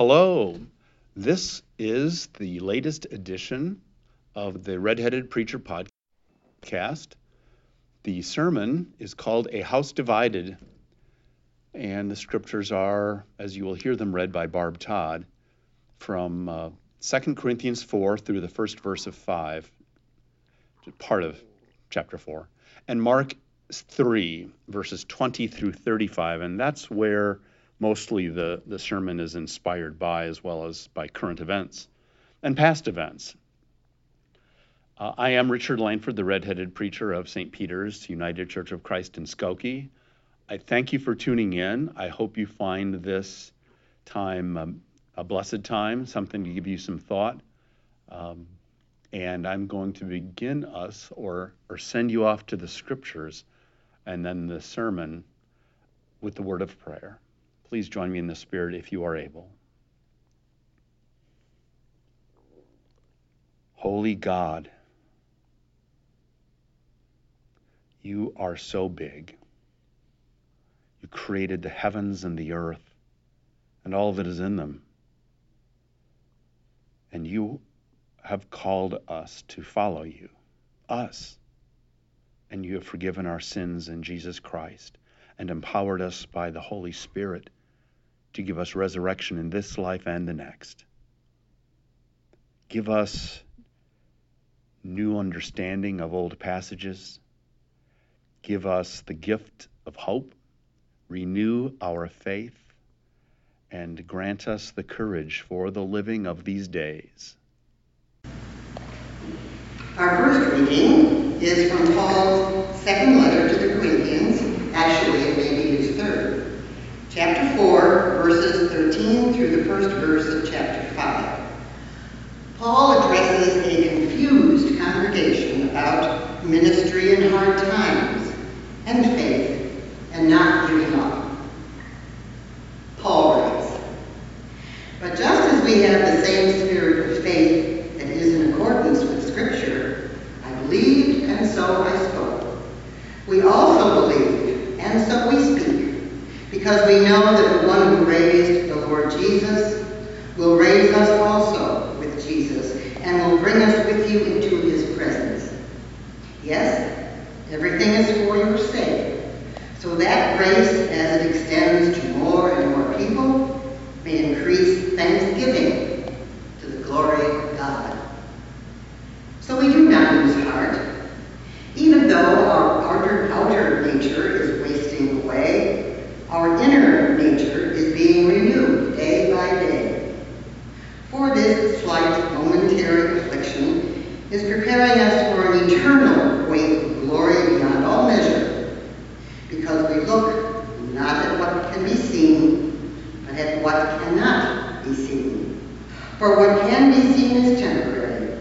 Hello. This is the latest edition of the Redheaded Preacher podcast. The sermon is called A House Divided, and the scriptures are, as you will hear them read by Barb Todd, from uh, 2 Corinthians 4 through the first verse of 5, part of chapter 4, and Mark 3, verses 20 through 35, and that's where mostly the, the sermon is inspired by, as well as by current events and past events. Uh, I am Richard Lanford, the redheaded preacher of St. Peter's United Church of Christ in Skokie. I thank you for tuning in. I hope you find this time um, a blessed time, something to give you some thought. Um, and I'm going to begin us or, or send you off to the scriptures and then the sermon with the word of prayer. Please join me in the Spirit if you are able. Holy God, you are so big. You created the heavens and the earth and all that is in them. And you have called us to follow you, us. And you have forgiven our sins in Jesus Christ and empowered us by the Holy Spirit to give us resurrection in this life and the next. Give us new understanding of old passages. Give us the gift of hope. Renew our faith and grant us the courage for the living of these days. Our first reading is from Paul's second letter to the Corinthians. Actually, it may chapter 4, verses 13 through the first verse of chapter 5. Paul addresses a confused congregation about ministry in hard times and faith and not giving up. Paul writes, But just as we have the same spirit of faith that is in accordance with Scripture, I believed and so I spoke. We also believe and so we speak because we know that the one who raised the Lord Jesus will raise us also with Jesus and will bring us with you into his presence. Yes, everything is for your sake, so that grace, as it extends to more and more people, may increase thanksgiving to the glory of God. So we do not lose heart, even though our outer, outer nature is wasting away our inner nature is being renewed day by day. For this slight momentary affliction is preparing us for an eternal weight of glory beyond all measure, because we look not at what can be seen, but at what cannot be seen. For what can be seen is temporary,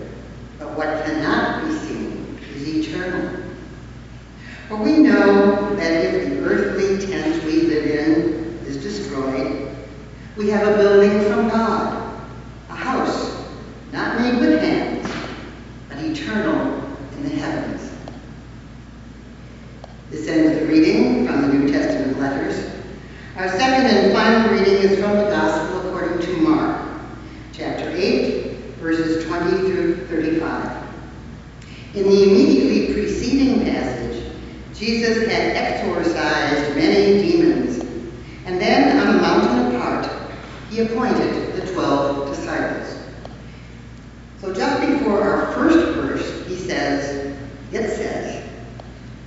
but what cannot be seen is eternal. For we know that if the earthly tent we live in is destroyed, we have a building from God, a house not made with hands, but eternal in the heavens. This ends the reading from the New Testament letters. Our second and final reading is from the Gospel according to Mark, chapter 8, verses 20 through 35. In the immediately preceding passage, Jesus had exorcised many demons, and then on a mountain apart, he appointed the twelve disciples. So just before our first verse, he says, it says,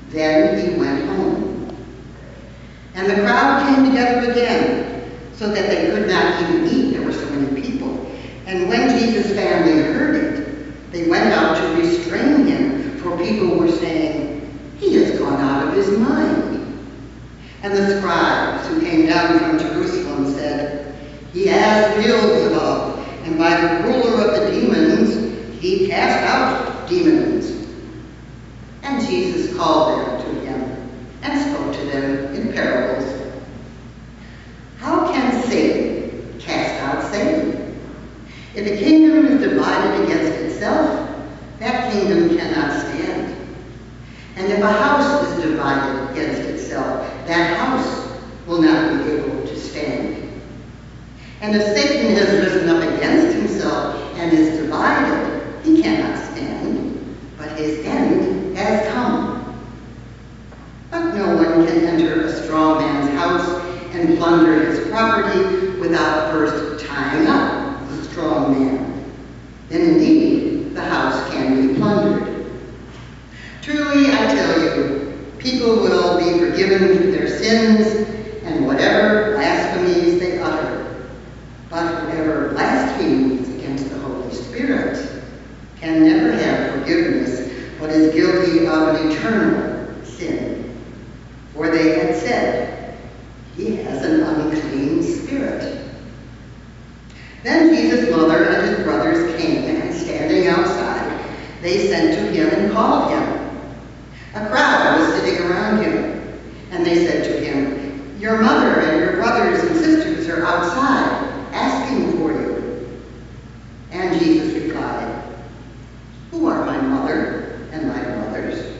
Then he went home. And the crowd came together again, so that they could not even eat. There were so many people. And when Jesus' family heard it, they went out to restrain him, for people were saying, he has gone out of his mind. And the scribes who came down from Jerusalem said, He has Beelzebub, and by the ruler of the demons he cast out demons. And Jesus called them to him and spoke to them in parables. How can Satan cast out Satan? If a kingdom is divided against itself, that kingdom cannot stand. And if a house is divided against itself, that house will not be able to stand. And if Satan has divided, he cannot stand, but his end has come. But no one can enter a strong man's house and plunder his property without first tying up the strong man. Then indeed the house can be plundered. Truly, I tell you, people will be forgiven for their sins and whatever blasphemies they utter. But whoever blasphemes against the Holy Spirit can never have forgiveness, but is guilty of an eternal sin. For they had said, He has an unclean spirit. Then Jesus' mother and his brothers came, and standing outside, they sent to him and called him. A crowd was sitting around him, and they said to him, Your mother and your brothers and sisters are outside, asking for you. And Jesus replied, Who are my mother and my brothers?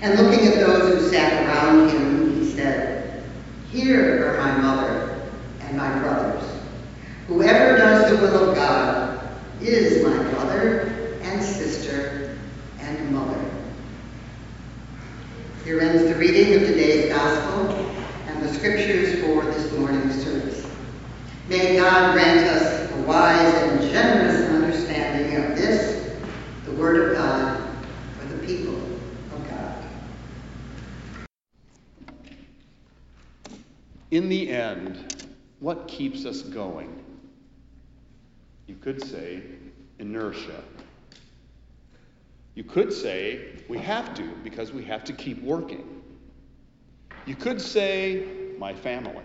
And looking at those who sat around him, he said, Here are my mother and my brothers. Whoever does the will of God is my brother and sister and mother. Here ends the reading of today's Gospel and the Scriptures for this morning's service. May God grant us a wise and generous understanding of this, the Word of God, for the people of God. In the end, what keeps us going? You could say inertia. You could say we have to because we have to keep working. You could say my family.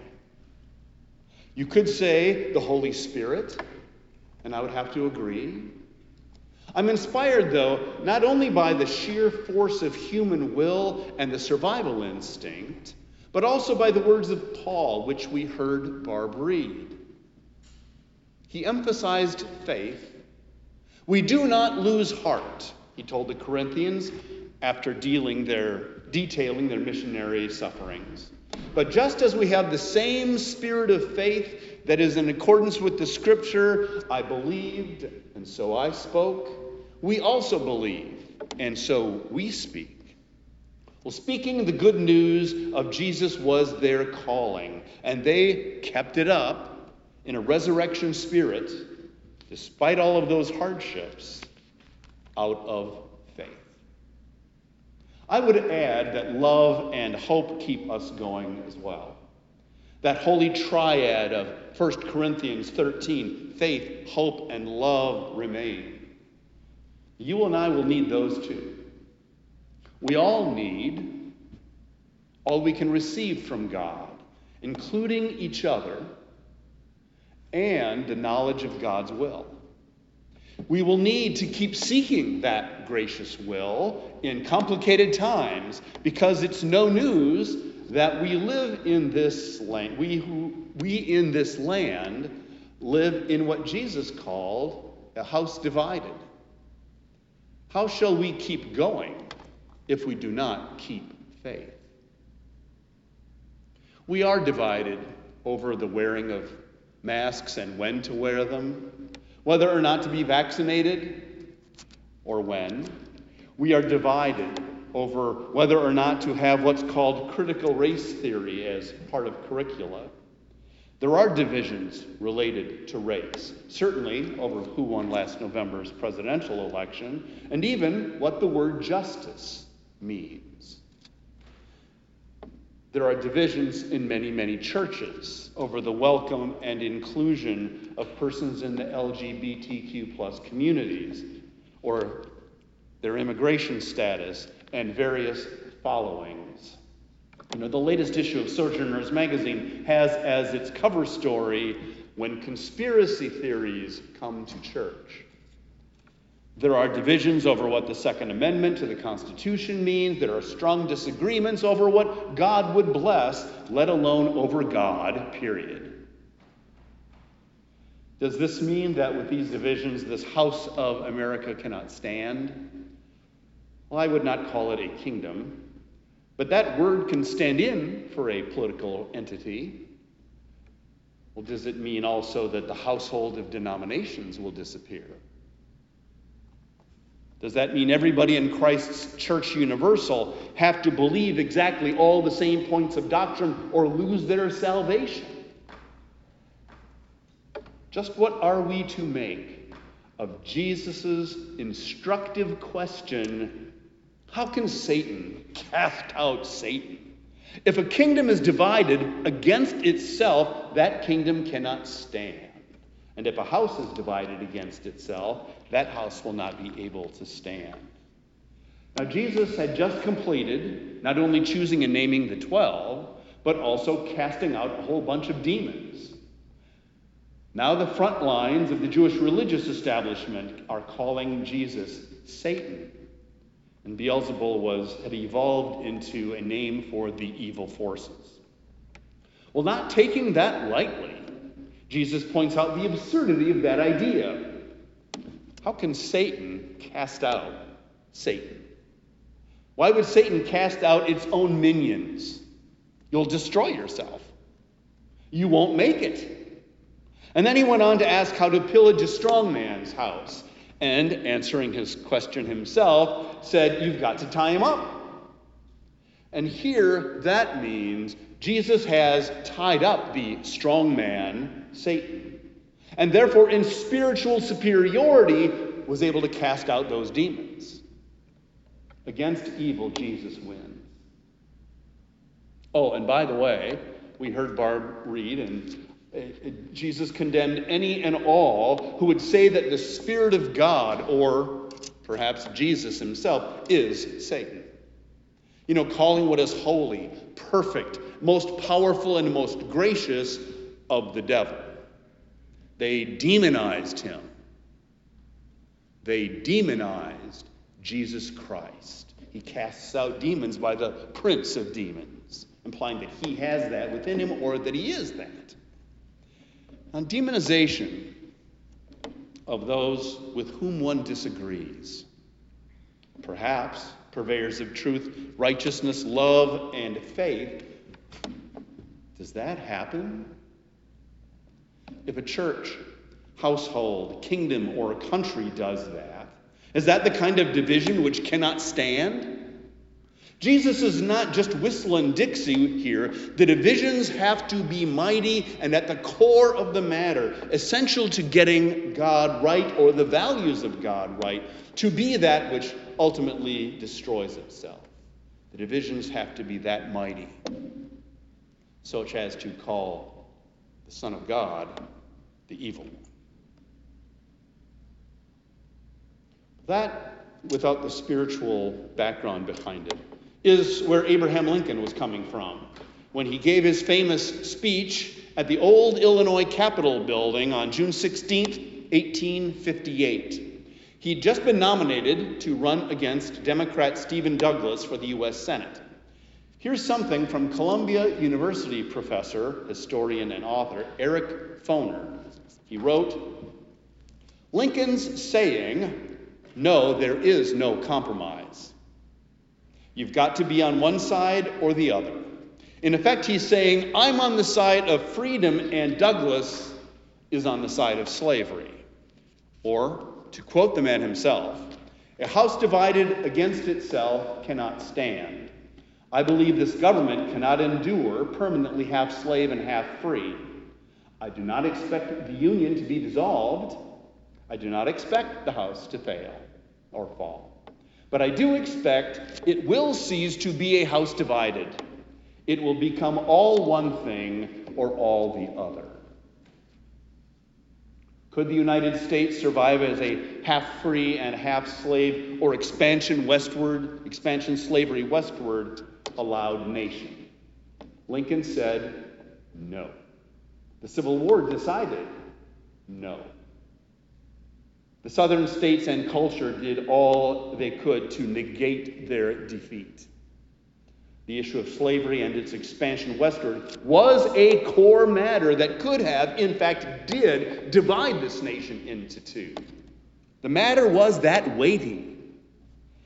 You could say the Holy Spirit, and I would have to agree. I'm inspired, though, not only by the sheer force of human will and the survival instinct, but also by the words of Paul, which we heard Barb read. He emphasized faith. We do not lose heart, he told the Corinthians after dealing their, detailing their missionary sufferings. But just as we have the same spirit of faith that is in accordance with the scripture, I believed, and so I spoke, we also believe, and so we speak. Well, speaking the good news of Jesus was their calling, and they kept it up in a resurrection spirit, despite all of those hardships, out of faith. I would add that love and hope keep us going as well. That holy triad of 1 Corinthians 13 faith, hope, and love remain. You and I will need those two. We all need all we can receive from God, including each other and the knowledge of God's will. We will need to keep seeking that gracious will in complicated times because it's no news that we live in this land. We, who, we in this land live in what Jesus called a house divided. How shall we keep going if we do not keep faith? We are divided over the wearing of masks and when to wear them, whether or not to be vaccinated or when. We are divided over whether or not to have what's called critical race theory as part of curricula. There are divisions related to race, certainly over who won last November's presidential election, and even what the word justice means. There are divisions in many, many churches over the welcome and inclusion of persons in the LGBTQ plus communities or their immigration status and various followings. You know, the latest issue of Sojourners magazine has as its cover story when conspiracy theories come to church. There are divisions over what the Second Amendment to the Constitution means. There are strong disagreements over what God would bless, let alone over God, period. Does this mean that with these divisions, this House of America cannot stand? Well, I would not call it a kingdom, but that word can stand in for a political entity. Well, does it mean also that the household of denominations will disappear? Does that mean everybody in Christ's church universal have to believe exactly all the same points of doctrine or lose their salvation? Just what are we to make of Jesus' instructive question how can Satan cast out Satan? If a kingdom is divided against itself, that kingdom cannot stand. And if a house is divided against itself, that house will not be able to stand. Now, Jesus had just completed not only choosing and naming the twelve, but also casting out a whole bunch of demons. Now, the front lines of the Jewish religious establishment are calling Jesus Satan. And Beelzebul was, had evolved into a name for the evil forces. Well, not taking that lightly, Jesus points out the absurdity of that idea. How can Satan cast out Satan? Why would Satan cast out its own minions? You'll destroy yourself. You won't make it. And then he went on to ask how to pillage a strong man's house and, answering his question himself, said, You've got to tie him up. And here, that means Jesus has tied up the strong man, Satan. And therefore, in spiritual superiority, was able to cast out those demons. Against evil, Jesus wins. Oh, and by the way, we heard Barb read, and uh, uh, Jesus condemned any and all who would say that the Spirit of God, or perhaps Jesus himself, is Satan. You know, calling what is holy, perfect, most powerful, and most gracious of the devil. They demonized him. They demonized Jesus Christ. He casts out demons by the prince of demons, implying that he has that within him or that he is that on demonization of those with whom one disagrees. Perhaps purveyors of truth, righteousness, love, and faith. Does that happen? If a church, household, kingdom, or a country does that, is that the kind of division which cannot stand? Jesus is not just whistling Dixie here. The divisions have to be mighty and at the core of the matter, essential to getting God right or the values of God right, to be that which ultimately destroys itself. The divisions have to be that mighty, such as to call the Son of God the evil one. That, without the spiritual background behind it, is where Abraham Lincoln was coming from when he gave his famous speech at the old Illinois Capitol building on June 16, 1858. He'd just been nominated to run against Democrat Stephen Douglas for the U.S. Senate. Here's something from Columbia University professor, historian, and author Eric Foner. He wrote Lincoln's saying, No, there is no compromise. You've got to be on one side or the other. In effect, he's saying, I'm on the side of freedom, and Douglas is on the side of slavery. Or, to quote the man himself, a house divided against itself cannot stand. I believe this government cannot endure permanently half slave and half free. I do not expect the union to be dissolved. I do not expect the house to fail or fall. But I do expect it will cease to be a house divided. It will become all one thing or all the other. Could the United States survive as a half free and half slave or expansion westward, expansion slavery westward allowed nation? Lincoln said no. The Civil War decided no. The southern states and culture did all they could to negate their defeat. The issue of slavery and its expansion westward was a core matter that could have, in fact, did divide this nation into two. The matter was that weighty.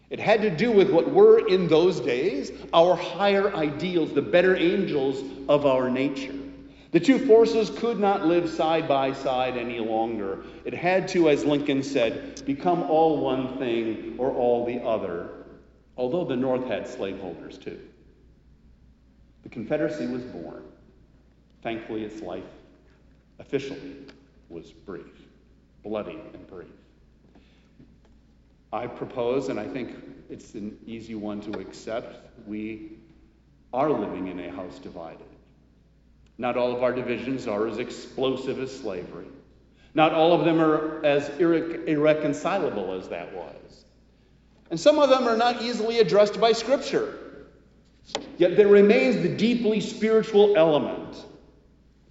It had to do with what were in those days our higher ideals, the better angels of our nature. The two forces could not live side by side any longer. It had to, as Lincoln said, become all one thing or all the other, although the North had slaveholders too. The Confederacy was born. Thankfully, its life officially was brief, bloody and brief. I propose, and I think it's an easy one to accept, we are living in a house divided. Not all of our divisions are as explosive as slavery. Not all of them are as irre- irreconcilable as that was. And some of them are not easily addressed by Scripture. Yet there remains the deeply spiritual element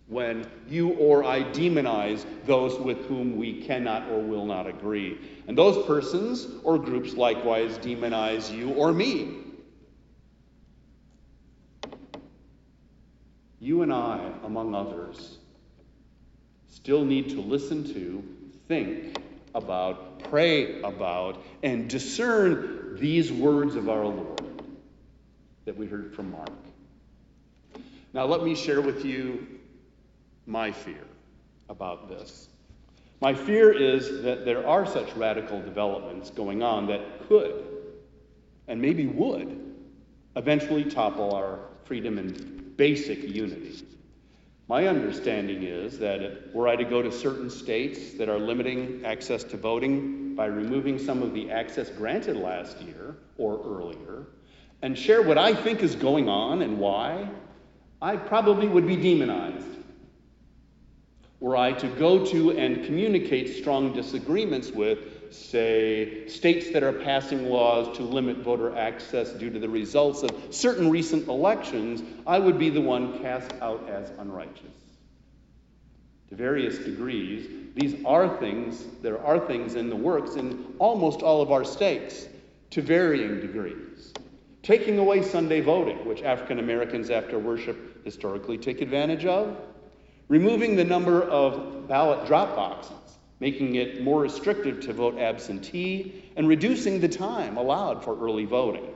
when you or I demonize those with whom we cannot or will not agree. And those persons or groups likewise demonize you or me. You and I, among others, still need to listen to, think about, pray about, and discern these words of our Lord that we heard from Mark. Now, let me share with you my fear about this. My fear is that there are such radical developments going on that could, and maybe would, eventually topple our freedom and basic unity. My understanding is that were I to go to certain states that are limiting access to voting by removing some of the access granted last year or earlier, and share what I think is going on and why, I probably would be demonized were I to go to and communicate strong disagreements with, say, states that are passing laws to limit voter access due to the results of certain recent elections, I would be the one cast out as unrighteous. To various degrees, these are things, there are things in the works in almost all of our states to varying degrees. Taking away Sunday voting, which African Americans after worship historically take advantage of, removing the number of ballot drop boxes, making it more restrictive to vote absentee, and reducing the time allowed for early voting.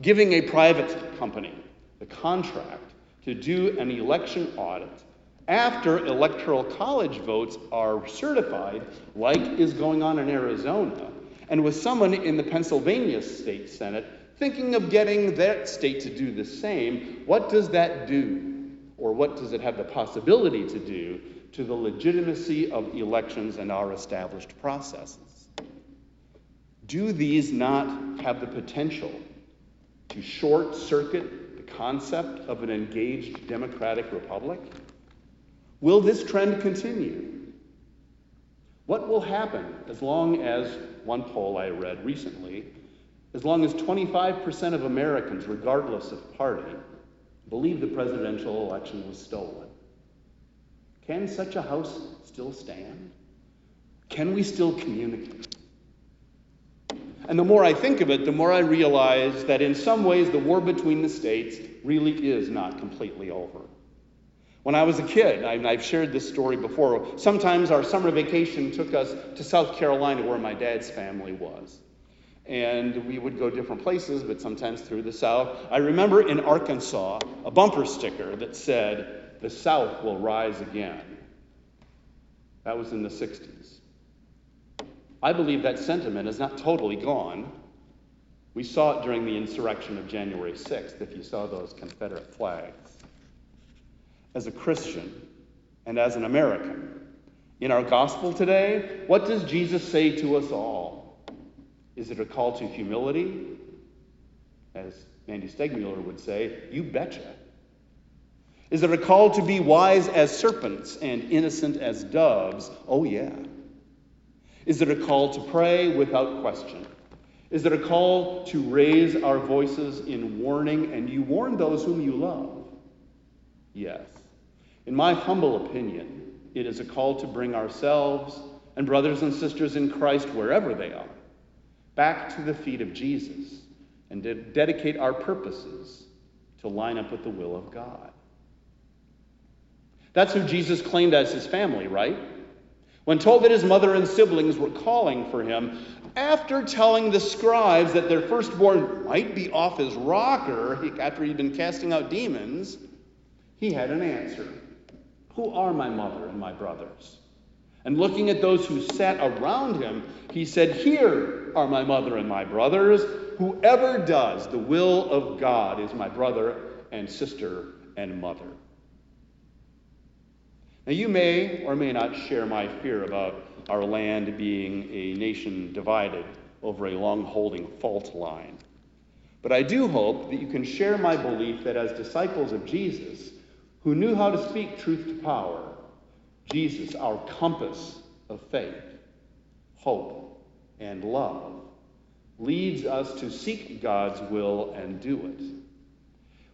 Giving a private company the contract to do an election audit after electoral college votes are certified, like is going on in Arizona, and with someone in the Pennsylvania State Senate thinking of getting that state to do the same, what does that do? Or what does it have the possibility to do to the legitimacy of elections and our established processes? Do these not have the potential to short circuit the concept of an engaged democratic republic? Will this trend continue? What will happen as long as, one poll I read recently, as long as 25% of Americans, regardless of party, believe the presidential election was stolen. Can such a house still stand? Can we still communicate? And the more I think of it, the more I realize that in some ways the war between the states really is not completely over. When I was a kid, I've shared this story before, sometimes our summer vacation took us to South Carolina where my dad's family was and we would go different places, but sometimes through the South. I remember in Arkansas a bumper sticker that said, The South will rise again. That was in the 60s. I believe that sentiment is not totally gone. We saw it during the insurrection of January 6th, if you saw those Confederate flags. As a Christian and as an American, in our gospel today, what does Jesus say to us all? Is it a call to humility? As Mandy Stegmuller would say, you betcha. Is it a call to be wise as serpents and innocent as doves? Oh, yeah. Is it a call to pray without question? Is it a call to raise our voices in warning and you warn those whom you love? Yes. In my humble opinion, it is a call to bring ourselves and brothers and sisters in Christ wherever they are back to the feet of Jesus and to dedicate our purposes to line up with the will of God. That's who Jesus claimed as his family, right? When told that his mother and siblings were calling for him, after telling the scribes that their firstborn might be off his rocker after he'd been casting out demons, he had an answer Who are my mother and my brothers? And looking at those who sat around him, he said, Here are my mother and my brothers. Whoever does the will of God is my brother and sister and mother. Now, you may or may not share my fear about our land being a nation divided over a long holding fault line. But I do hope that you can share my belief that as disciples of Jesus, who knew how to speak truth to power, Jesus, our compass of faith, hope, and love, leads us to seek God's will and do it.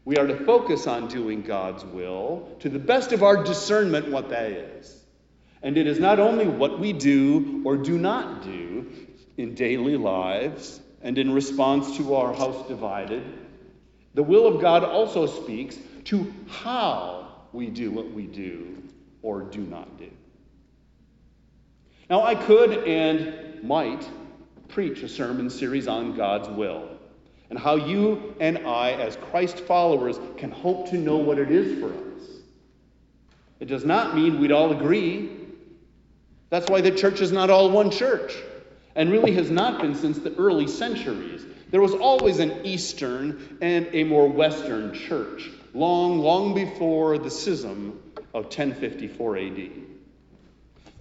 We are to focus on doing God's will to the best of our discernment what that is. And it is not only what we do or do not do in daily lives and in response to our house divided, the will of God also speaks to how we do what we do or do not do. Now, I could and might preach a sermon series on God's will and how you and I, as Christ followers, can hope to know what it is for us. It does not mean we'd all agree. That's why the church is not all one church, and really has not been since the early centuries. There was always an Eastern and a more Western church, long, long before the schism of 1054 AD.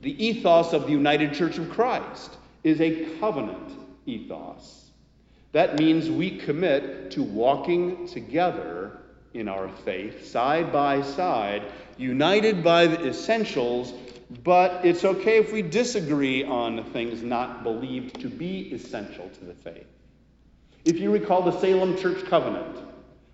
The ethos of the United Church of Christ is a covenant ethos. That means we commit to walking together in our faith, side by side, united by the essentials, but it's okay if we disagree on things not believed to be essential to the faith. If you recall the Salem Church Covenant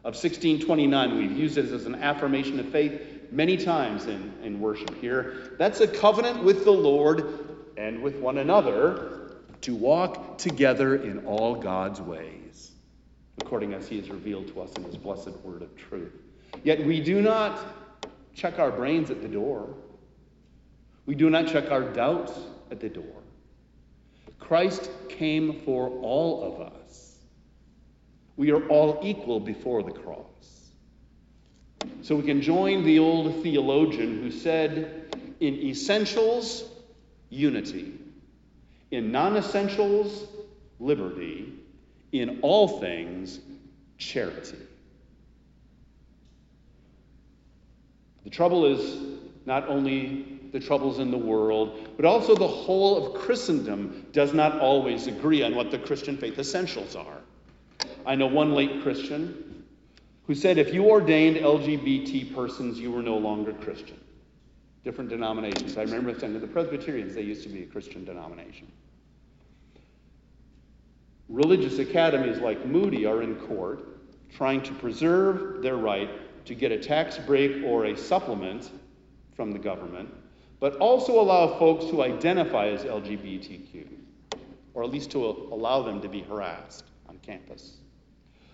of 1629, we've used it as an affirmation of faith many times in, in worship here. That's a covenant with the Lord and with one another to walk together in all God's ways, according as He has revealed to us in His blessed word of truth. Yet we do not check our brains at the door, we do not check our doubts at the door. Christ came for all of us. We are all equal before the cross. So we can join the old theologian who said, in essentials, unity. In non essentials, liberty. In all things, charity. The trouble is not only the troubles in the world, but also the whole of Christendom does not always agree on what the Christian faith essentials are. I know one late Christian who said if you ordained LGBT persons, you were no longer Christian. Different denominations. I remember to the Presbyterians, they used to be a Christian denomination. Religious academies like Moody are in court trying to preserve their right to get a tax break or a supplement from the government, but also allow folks who identify as LGBTQ, or at least to allow them to be harassed on campus.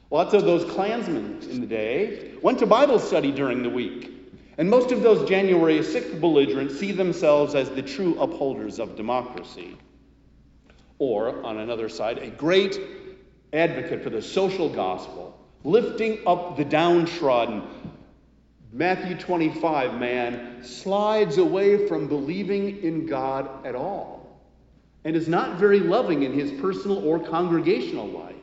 Lots of those Klansmen in the day went to Bible study during the week. And most of those January 6th belligerents see themselves as the true upholders of democracy. Or, on another side, a great advocate for the social gospel, lifting up the downtrodden. Matthew 25 man slides away from believing in God at all and is not very loving in his personal or congregational life.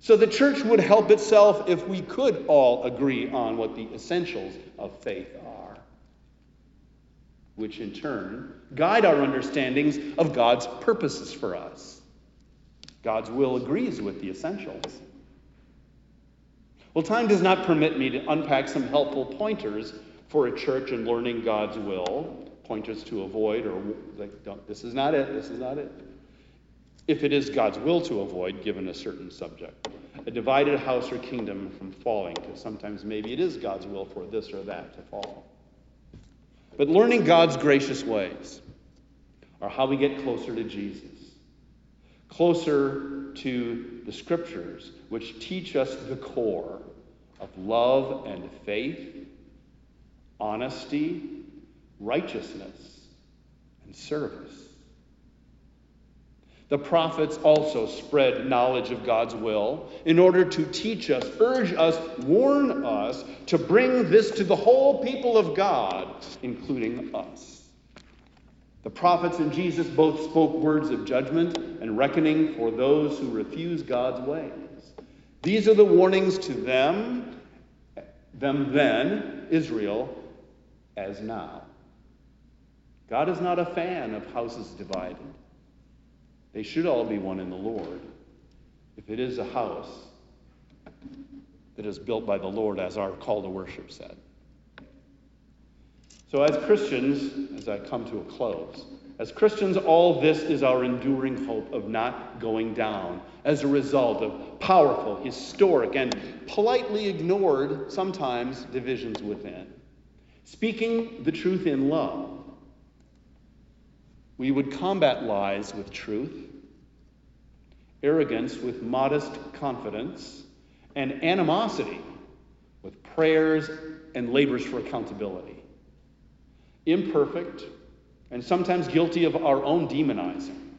So the church would help itself if we could all agree on what the essentials of faith are, which in turn guide our understandings of God's purposes for us. God's will agrees with the essentials. Well, time does not permit me to unpack some helpful pointers for a church in learning God's will, pointers to avoid, or like, this is not it, this is not it if it is God's will to avoid, given a certain subject. A divided house or kingdom from falling, because sometimes maybe it is God's will for this or that to fall. But learning God's gracious ways are how we get closer to Jesus, closer to the scriptures, which teach us the core of love and faith, honesty, righteousness, and service. The prophets also spread knowledge of God's will in order to teach us, urge us, warn us to bring this to the whole people of God, including us. The prophets and Jesus both spoke words of judgment and reckoning for those who refuse God's ways. These are the warnings to them, them then, Israel, as now. God is not a fan of houses divided. They should all be one in the Lord. If it is a house that is built by the Lord, as our call to worship said. So, as Christians, as I come to a close, as Christians, all this is our enduring hope of not going down as a result of powerful, historic, and politely ignored, sometimes, divisions within. Speaking the truth in love we would combat lies with truth, arrogance with modest confidence, and animosity with prayers and labors for accountability. Imperfect and sometimes guilty of our own demonizing.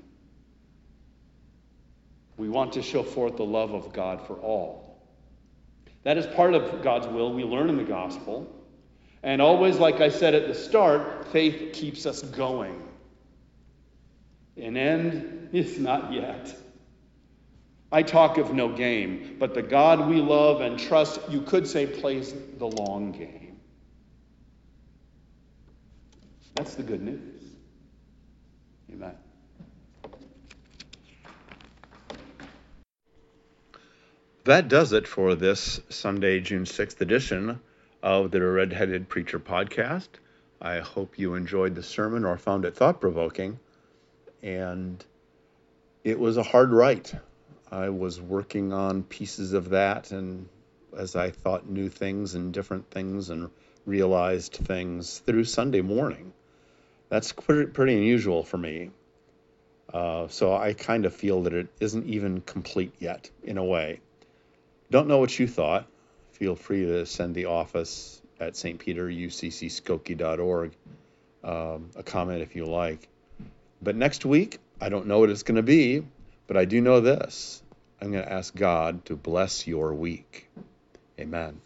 We want to show forth the love of God for all. That is part of God's will we learn in the gospel. And always, like I said at the start, faith keeps us going. An end is not yet. I talk of no game, but the God we love and trust, you could say, plays the long game. That's the good news. Amen. That does it for this Sunday, June 6th edition of the Redheaded Preacher podcast. I hope you enjoyed the sermon or found it thought provoking and it was a hard write. I was working on pieces of that, and as I thought new things and different things and realized things through Sunday morning. That's pretty, unusual for me. Uh, so I kind of feel that it isn't even complete yet, in a way. Don't know what you thought. Feel free to send the office at St. Peter, uccskokie.org, um, a comment if you like. But next week, I don't know what it's going to be, but I do know this. I'm going to ask God to bless your week. Amen.